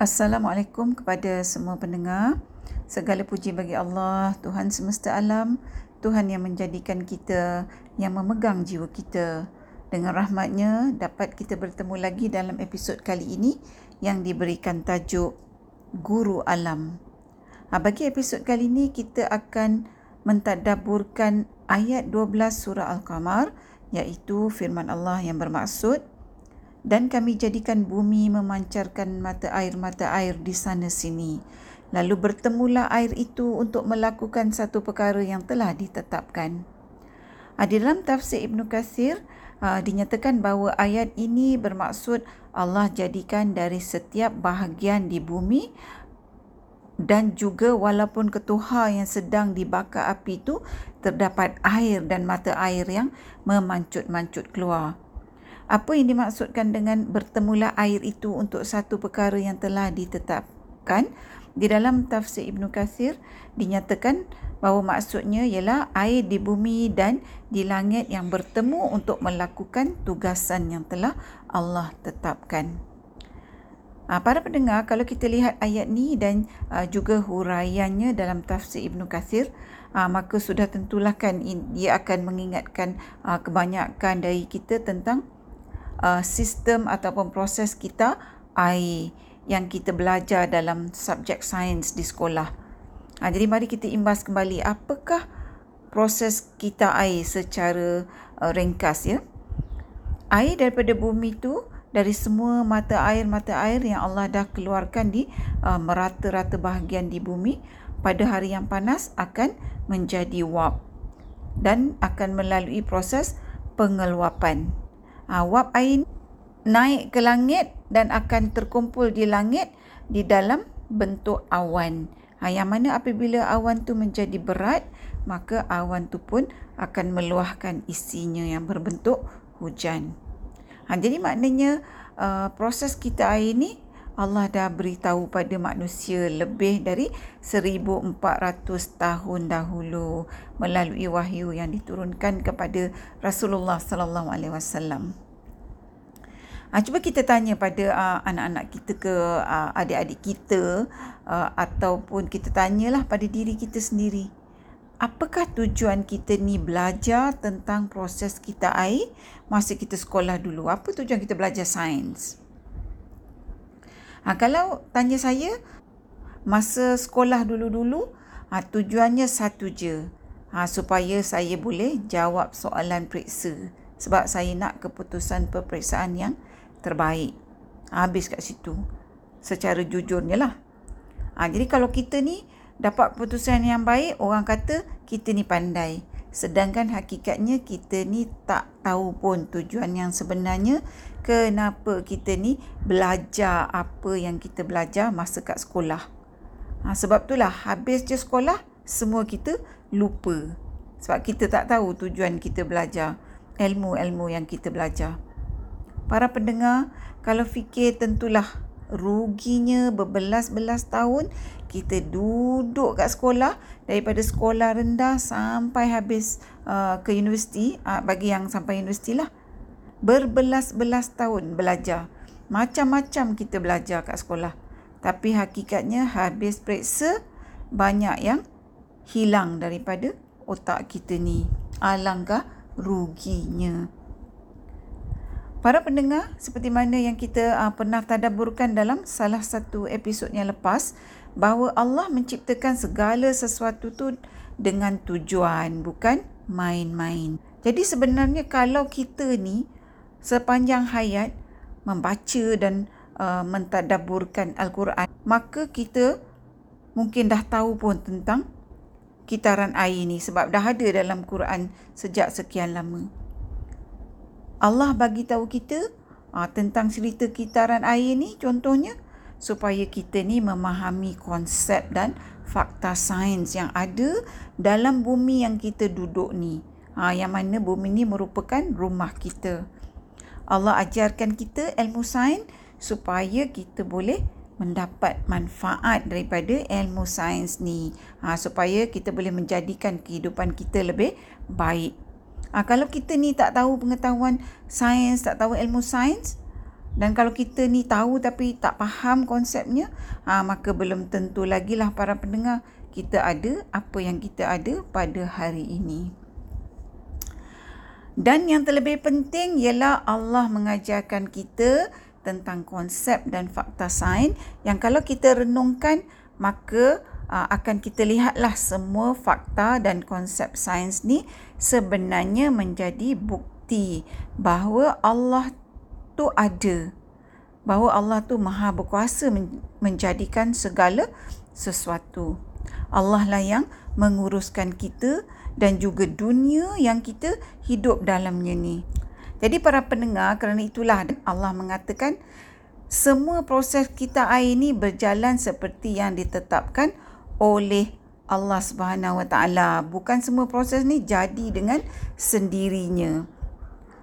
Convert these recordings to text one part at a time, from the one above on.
Assalamualaikum kepada semua pendengar. Segala puji bagi Allah, Tuhan semesta alam, Tuhan yang menjadikan kita, yang memegang jiwa kita. Dengan rahmatnya, dapat kita bertemu lagi dalam episod kali ini yang diberikan tajuk Guru Alam. Ha, bagi episod kali ini, kita akan mentadaburkan ayat 12 surah Al-Qamar, iaitu firman Allah yang bermaksud, dan kami jadikan bumi memancarkan mata air-mata air di sana sini. Lalu bertemulah air itu untuk melakukan satu perkara yang telah ditetapkan. Ah, di dalam tafsir Ibn Kathir, ah, dinyatakan bahawa ayat ini bermaksud Allah jadikan dari setiap bahagian di bumi dan juga walaupun ketuha yang sedang dibakar api itu terdapat air dan mata air yang memancut-mancut keluar. Apa yang dimaksudkan dengan bertemulah air itu untuk satu perkara yang telah ditetapkan? Di dalam tafsir Ibn Kathir dinyatakan bahawa maksudnya ialah air di bumi dan di langit yang bertemu untuk melakukan tugasan yang telah Allah tetapkan. Ha, para pendengar, kalau kita lihat ayat ni dan uh, juga huraiannya dalam tafsir Ibn Kathir, uh, maka sudah tentulah kan ia akan mengingatkan uh, kebanyakan dari kita tentang uh, sistem ataupun proses kita air yang kita belajar dalam subjek sains di sekolah. Ha, jadi mari kita imbas kembali apakah proses kita air secara uh, ringkas ya. Air daripada bumi itu dari semua mata air mata air yang Allah dah keluarkan di uh, merata-rata bahagian di bumi pada hari yang panas akan menjadi wap dan akan melalui proses pengeluapan ha, wap air naik ke langit dan akan terkumpul di langit di dalam bentuk awan. Ha, yang mana apabila awan tu menjadi berat, maka awan tu pun akan meluahkan isinya yang berbentuk hujan. Ha, jadi maknanya uh, proses kita air ni Allah dah beritahu pada manusia lebih dari 1400 tahun dahulu melalui wahyu yang diturunkan kepada Rasulullah sallallahu alaihi wasallam. Ha, cuba kita tanya pada uh, anak-anak kita ke uh, adik-adik kita uh, ataupun kita tanyalah pada diri kita sendiri. Apakah tujuan kita ni belajar tentang proses kita air masa kita sekolah dulu? Apa tujuan kita belajar sains? Ha, kalau tanya saya, masa sekolah dulu-dulu, ha, tujuannya satu je. Ha, supaya saya boleh jawab soalan periksa. Sebab saya nak keputusan peperiksaan yang terbaik. Habis kat situ. Secara jujurnya lah. Ha, jadi kalau kita ni dapat keputusan yang baik, orang kata kita ni pandai. Sedangkan hakikatnya kita ni tak tahu pun tujuan yang sebenarnya kenapa kita ni belajar apa yang kita belajar masa kat sekolah. Ha, sebab itulah habis je sekolah, semua kita lupa. Sebab kita tak tahu tujuan kita belajar, ilmu-ilmu yang kita belajar. Para pendengar, kalau fikir tentulah ruginya berbelas-belas tahun kita duduk kat sekolah daripada sekolah rendah sampai habis uh, ke universiti uh, bagi yang sampai universiti lah berbelas-belas tahun belajar. Macam-macam kita belajar kat sekolah. Tapi hakikatnya habis periksa banyak yang hilang daripada otak kita ni. Alangkah ruginya. Para pendengar, seperti mana yang kita uh, pernah tadaburkan dalam salah satu episod yang lepas, bahawa Allah menciptakan segala sesuatu tu dengan tujuan, bukan main-main. Jadi sebenarnya kalau kita ni sepanjang hayat membaca dan uh, mentadaburkan Al-Quran, maka kita mungkin dah tahu pun tentang kitaran air ni sebab dah ada dalam Quran sejak sekian lama. Allah bagi tahu kita uh, tentang cerita kitaran air ni contohnya supaya kita ni memahami konsep dan fakta sains yang ada dalam bumi yang kita duduk ni. Ha, yang mana bumi ni merupakan rumah kita. Allah ajarkan kita ilmu sains supaya kita boleh mendapat manfaat daripada ilmu sains ni. Ha, supaya kita boleh menjadikan kehidupan kita lebih baik. Ha, kalau kita ni tak tahu pengetahuan sains, tak tahu ilmu sains, Dan kalau kita ni tahu tapi tak faham konsepnya, ha, maka belum tentu lagi lah para pendengar kita ada apa yang kita ada pada hari ini. Dan yang terlebih penting ialah Allah mengajarkan kita tentang konsep dan fakta sains yang kalau kita renungkan maka uh, akan kita lihatlah semua fakta dan konsep sains ni sebenarnya menjadi bukti bahawa Allah tu ada. Bahawa Allah tu maha berkuasa menjadikan segala sesuatu. Allah lah yang menguruskan kita dan juga dunia yang kita hidup dalamnya ni. Jadi para pendengar kerana itulah Allah mengatakan semua proses kita air ini berjalan seperti yang ditetapkan oleh Allah Subhanahu Wa Taala. Bukan semua proses ni jadi dengan sendirinya.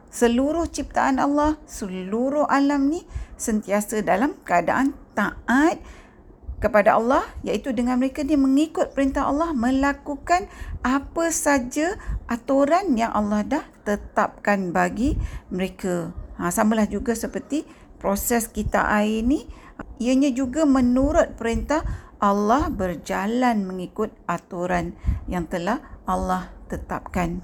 Seluruh ciptaan Allah, seluruh alam ni sentiasa dalam keadaan taat kepada Allah iaitu dengan mereka dia mengikut perintah Allah melakukan apa saja aturan yang Allah dah tetapkan bagi mereka. Ha, samalah juga seperti proses kita air ini ianya juga menurut perintah Allah berjalan mengikut aturan yang telah Allah tetapkan.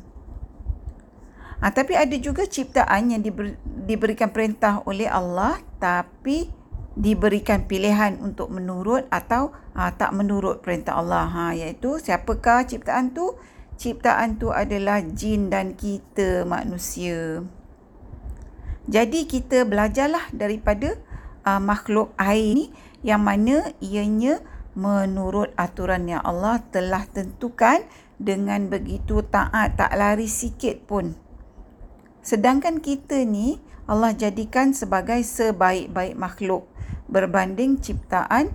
Ha, tapi ada juga ciptaan yang diber, diberikan perintah oleh Allah tapi diberikan pilihan untuk menurut atau ha, tak menurut perintah Allah. Ha, iaitu siapakah ciptaan tu? Ciptaan tu adalah jin dan kita manusia. Jadi kita belajarlah daripada uh, makhluk air ni yang mana ianya menurut aturan yang Allah telah tentukan dengan begitu taat tak lari sikit pun. Sedangkan kita ni Allah jadikan sebagai sebaik-baik makhluk berbanding ciptaan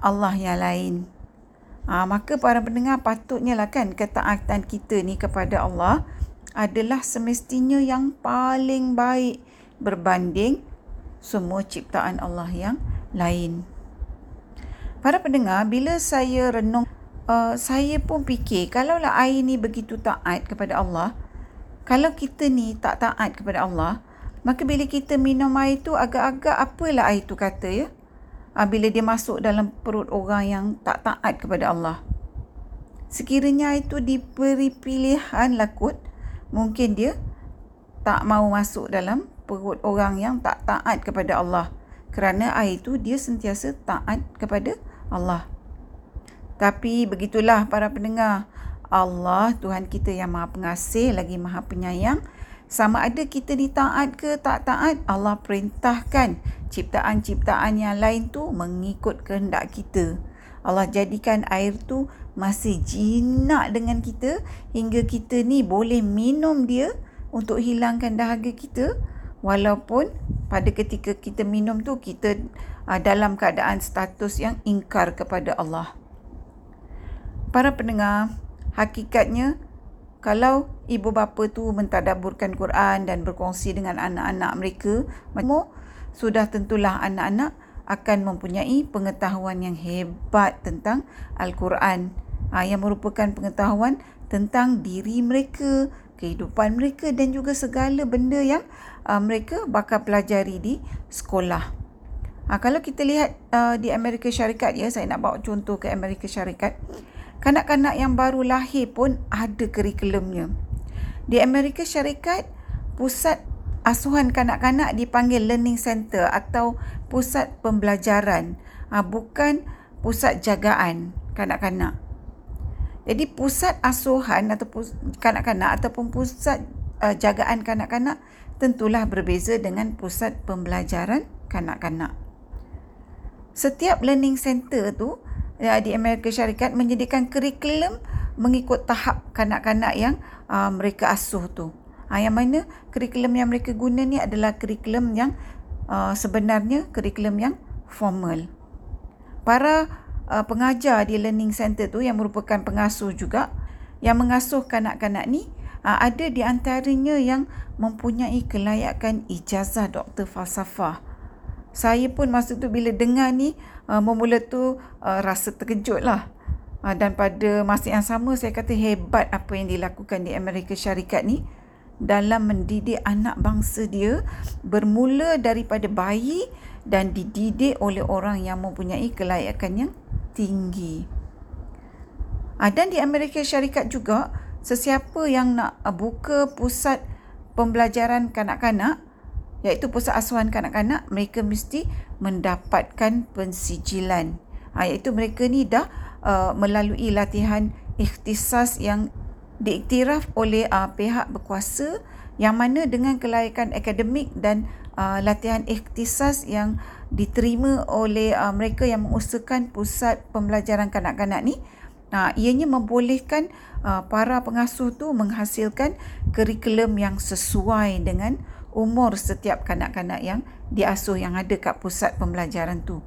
Allah yang lain. Ha, maka para pendengar patutnya lah kan ketaatan kita ni kepada Allah adalah semestinya yang paling baik berbanding semua ciptaan Allah yang lain. Para pendengar, bila saya renung, uh, saya pun fikir kalaulah air ni begitu taat kepada Allah, kalau kita ni tak taat kepada Allah, Maka bila kita minum air tu agak-agak apalah air tu kata ya. Ha, bila dia masuk dalam perut orang yang tak taat kepada Allah. Sekiranya air tu diberi pilihan lakut, mungkin dia tak mau masuk dalam perut orang yang tak taat kepada Allah. Kerana air tu dia sentiasa taat kepada Allah. Tapi begitulah para pendengar. Allah Tuhan kita yang maha pengasih lagi maha penyayang sama ada kita ditaat ke tak taat Allah perintahkan ciptaan-ciptaan yang lain tu mengikut kehendak kita. Allah jadikan air tu masih jinak dengan kita hingga kita ni boleh minum dia untuk hilangkan dahaga kita. Walaupun pada ketika kita minum tu kita uh, dalam keadaan status yang ingkar kepada Allah. Para pendengar hakikatnya kalau ibu bapa tu mentadaburkan Quran dan berkongsi dengan anak-anak mereka, sudah tentulah anak-anak akan mempunyai pengetahuan yang hebat tentang Al-Quran ha, yang merupakan pengetahuan tentang diri mereka, kehidupan mereka dan juga segala benda yang uh, mereka bakal pelajari di sekolah. Ha, kalau kita lihat uh, di Amerika Syarikat ya, saya nak bawa contoh ke Amerika Syarikat kanak-kanak yang baru lahir pun ada kurikulumnya. Di Amerika Syarikat, pusat asuhan kanak-kanak dipanggil learning center atau pusat pembelajaran, ha, bukan pusat jagaan kanak-kanak. Jadi pusat asuhan atau kanak-kanak ataupun pusat uh, jagaan kanak-kanak tentulah berbeza dengan pusat pembelajaran kanak-kanak. Setiap learning center tu di Amerika Syarikat menyediakan kurikulum mengikut tahap kanak-kanak yang uh, mereka asuh tu. Ha, yang mana kurikulum yang mereka guna ni adalah kurikulum yang uh, sebenarnya kurikulum yang formal. Para uh, pengajar di learning center tu yang merupakan pengasuh juga yang mengasuh kanak-kanak ni uh, ada di antaranya yang mempunyai kelayakan ijazah doktor falsafah. Saya pun masa tu bila dengar ni uh, memula tu uh, rasa terkejut lah. Uh, dan pada masa yang sama saya kata hebat apa yang dilakukan di Amerika Syarikat ni dalam mendidik anak bangsa dia bermula daripada bayi dan dididik oleh orang yang mempunyai kelayakan yang tinggi. Ah, dan di Amerika Syarikat juga, sesiapa yang nak buka pusat pembelajaran kanak-kanak, iaitu pusat asuhan kanak-kanak, mereka mesti mendapatkan pensijilan. Ha, iaitu mereka ni dah uh, melalui latihan ikhtisas yang diiktiraf oleh uh, pihak berkuasa yang mana dengan kelayakan akademik dan uh, latihan ikhtisas yang diterima oleh uh, mereka yang mengusahakan pusat pembelajaran kanak-kanak ni uh, ianya membolehkan uh, para pengasuh tu menghasilkan kurikulum yang sesuai dengan umur setiap kanak-kanak yang diasuh yang ada kat pusat pembelajaran tu.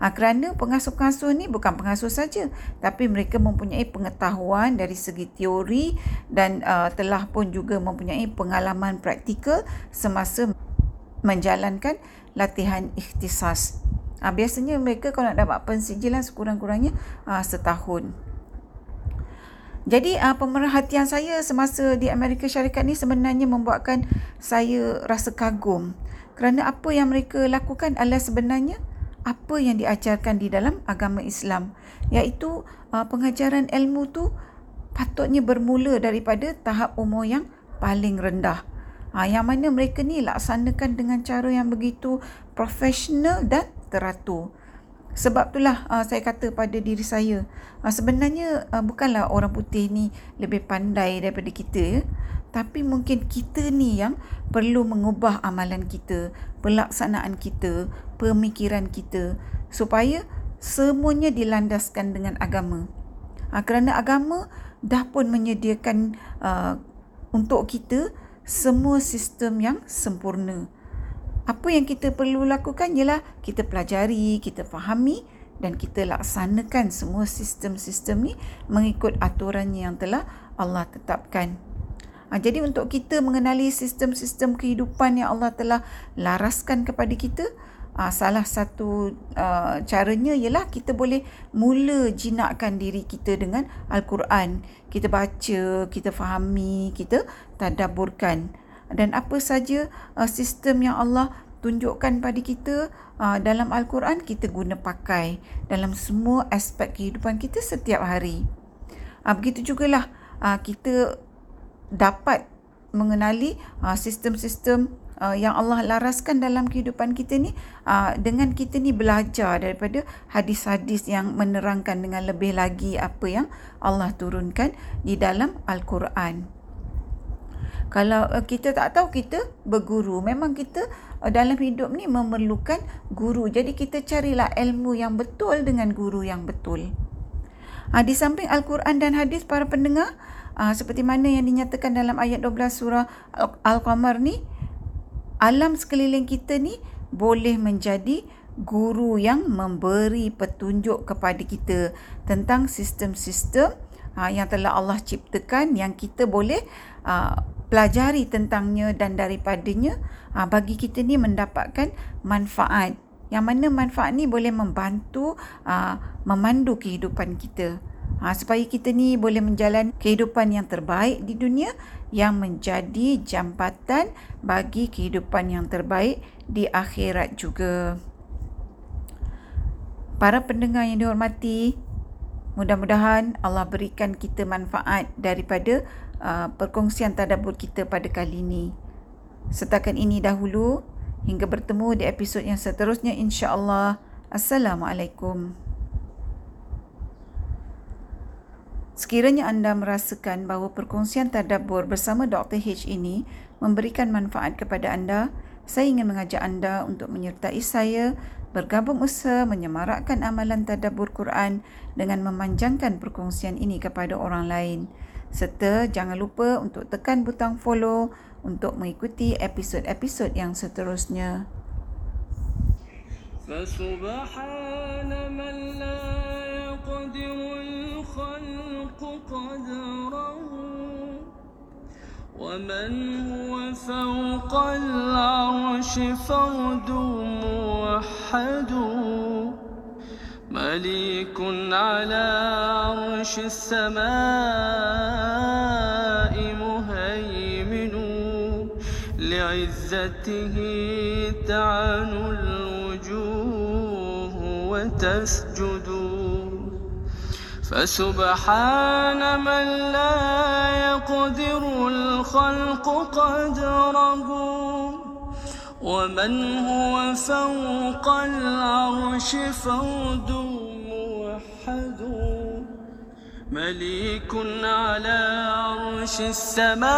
Ha, kerana pengasuh-pengasuh ni bukan pengasuh saja tapi mereka mempunyai pengetahuan dari segi teori dan uh, telah pun juga mempunyai pengalaman praktikal semasa menjalankan latihan ikhtisas. Ha, biasanya mereka kalau nak dapat pensijilan sekurang-kurangnya uh, setahun. Jadi uh, pemerhatian saya semasa di Amerika Syarikat ni sebenarnya membuatkan saya rasa kagum. Kerana apa yang mereka lakukan adalah sebenarnya apa yang diajarkan di dalam agama Islam. Iaitu uh, pengajaran ilmu tu patutnya bermula daripada tahap umur yang paling rendah. Ha, yang mana mereka ni laksanakan dengan cara yang begitu profesional dan teratur sebab itulah uh, saya kata pada diri saya uh, sebenarnya uh, bukanlah orang putih ni lebih pandai daripada kita ya tapi mungkin kita ni yang perlu mengubah amalan kita, pelaksanaan kita, pemikiran kita supaya semuanya dilandaskan dengan agama. Ha, kerana agama dah pun menyediakan uh, untuk kita semua sistem yang sempurna. Apa yang kita perlu lakukan ialah kita pelajari, kita fahami dan kita laksanakan semua sistem-sistem ni mengikut aturan yang telah Allah tetapkan. Ha, jadi untuk kita mengenali sistem-sistem kehidupan yang Allah telah laraskan kepada kita, ha, salah satu uh, caranya ialah kita boleh mula jinakkan diri kita dengan Al-Quran. Kita baca, kita fahami, kita tadaburkan. Dan apa saja uh, sistem yang Allah tunjukkan pada kita uh, dalam Al-Quran, kita guna pakai dalam semua aspek kehidupan kita setiap hari. Uh, begitu jugalah uh, kita dapat mengenali uh, sistem-sistem uh, yang Allah laraskan dalam kehidupan kita ni uh, dengan kita ni belajar daripada hadis-hadis yang menerangkan dengan lebih lagi apa yang Allah turunkan di dalam Al-Quran. Kalau uh, kita tak tahu kita berguru, memang kita uh, dalam hidup ni memerlukan guru. Jadi kita carilah ilmu yang betul dengan guru yang betul. Uh, di samping Al-Quran dan hadis para pendengar, uh, seperti mana yang dinyatakan dalam ayat 12 surah Al-Qamar ni alam sekeliling kita ni boleh menjadi guru yang memberi petunjuk kepada kita tentang sistem-sistem uh, yang telah Allah ciptakan yang kita boleh uh, pelajari tentangnya dan daripadanya uh, bagi kita ni mendapatkan manfaat yang mana manfaat ni boleh membantu uh, memandu kehidupan kita ha, supaya kita ni boleh menjalani kehidupan yang terbaik di dunia yang menjadi jambatan bagi kehidupan yang terbaik di akhirat juga. Para pendengar yang dihormati, mudah-mudahan Allah berikan kita manfaat daripada uh, perkongsian tadabbur kita pada kali ini. Setakat ini dahulu, hingga bertemu di episod yang seterusnya insya-Allah. Assalamualaikum. Sekiranya anda merasakan bahawa perkongsian tadabbur bersama Dr. H ini memberikan manfaat kepada anda, saya ingin mengajak anda untuk menyertai saya bergabung usaha menyemarakkan amalan tadabbur Quran dengan memanjangkan perkongsian ini kepada orang lain Serta jangan lupa untuk tekan butang follow untuk mengikuti episod-episod yang seterusnya. فسبحان من لا يقدر قدره ومن هو فوق العرش فرد موحد مليك على عرش السماء مهيمن لعزته تعن الوجوه وتسجد. فسبحان من لا يقدر الخلق قدره ومن هو فوق العرش فرد موحد مليك على عرش السماء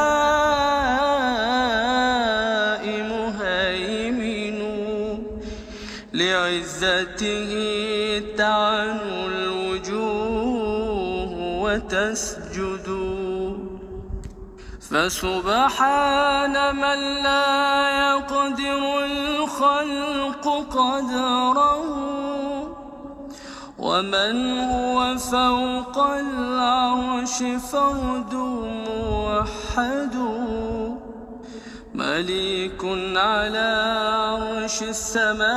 مهيمن لعزته تعن الوجوه وتسجد. فسبحان من لا يقدر الخلق قدره. ومن هو فوق العرش فرد موحد. مليك على عرش السماء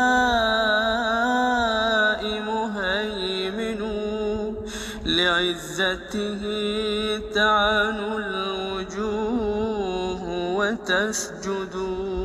مهيمن. لعزته تعن الوجوه وتسجد.